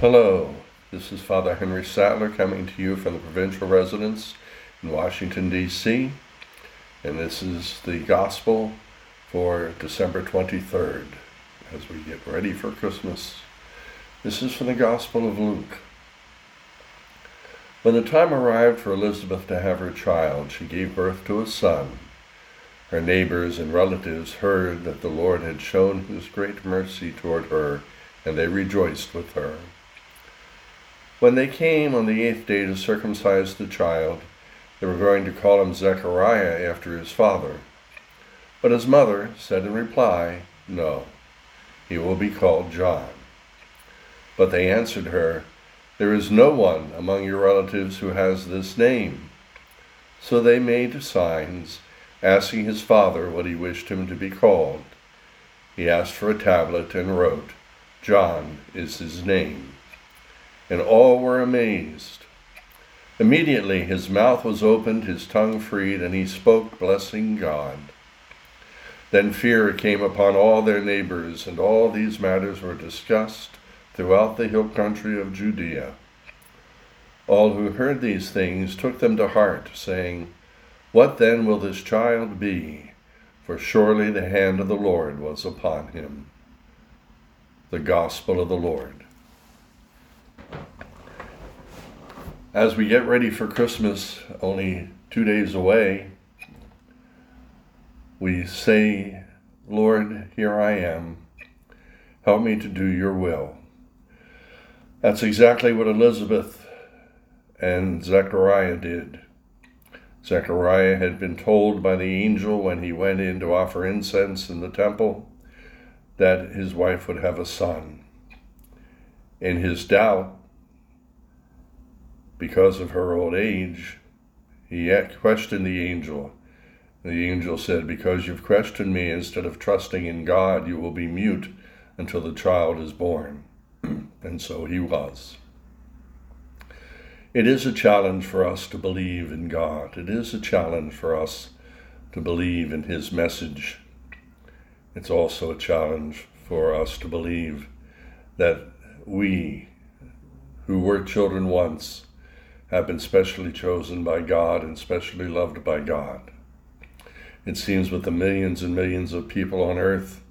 Hello, this is Father Henry Sattler coming to you from the provincial residence in Washington, D.C., and this is the Gospel for December 23rd as we get ready for Christmas. This is from the Gospel of Luke. When the time arrived for Elizabeth to have her child, she gave birth to a son. Her neighbors and relatives heard that the Lord had shown his great mercy toward her, and they rejoiced with her. When they came on the eighth day to circumcise the child, they were going to call him Zechariah after his father. But his mother said in reply, No, he will be called John. But they answered her, There is no one among your relatives who has this name. So they made signs, asking his father what he wished him to be called. He asked for a tablet and wrote, John is his name and all were amazed. Immediately his mouth was opened, his tongue freed, and he spoke, blessing God. Then fear came upon all their neighbors, and all these matters were discussed throughout the hill country of Judea. All who heard these things took them to heart, saying, What then will this child be? For surely the hand of the Lord was upon him. The Gospel of the Lord. As we get ready for Christmas, only two days away, we say, Lord, here I am. Help me to do your will. That's exactly what Elizabeth and Zechariah did. Zechariah had been told by the angel when he went in to offer incense in the temple that his wife would have a son. In his doubt, because of her old age, he yet questioned the angel. The angel said, Because you've questioned me instead of trusting in God, you will be mute until the child is born. and so he was. It is a challenge for us to believe in God. It is a challenge for us to believe in His message. It's also a challenge for us to believe that we, who were children once, have been specially chosen by God and specially loved by God. It seems with the millions and millions of people on earth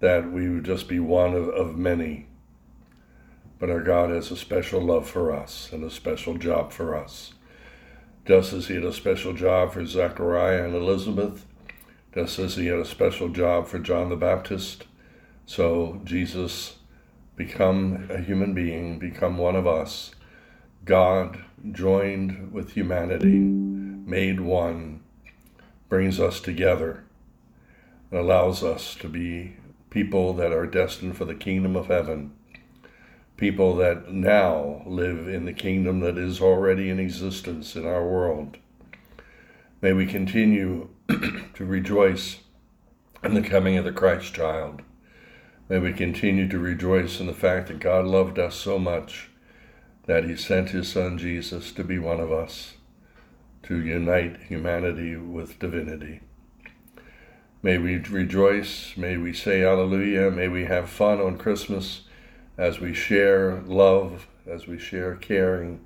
that we would just be one of, of many. But our God has a special love for us and a special job for us. Just as He had a special job for Zechariah and Elizabeth, just as He had a special job for John the Baptist, so Jesus become a human being, become one of us God joined with humanity, made one, brings us together, and allows us to be people that are destined for the kingdom of heaven, people that now live in the kingdom that is already in existence in our world. May we continue to rejoice in the coming of the Christ child. May we continue to rejoice in the fact that God loved us so much that he sent his son Jesus to be one of us, to unite humanity with divinity. May we rejoice, may we say Alleluia, may we have fun on Christmas as we share love, as we share caring,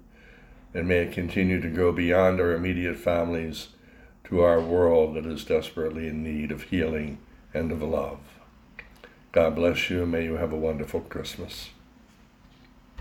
and may it continue to go beyond our immediate families to our world that is desperately in need of healing and of love. God bless you, may you have a wonderful Christmas.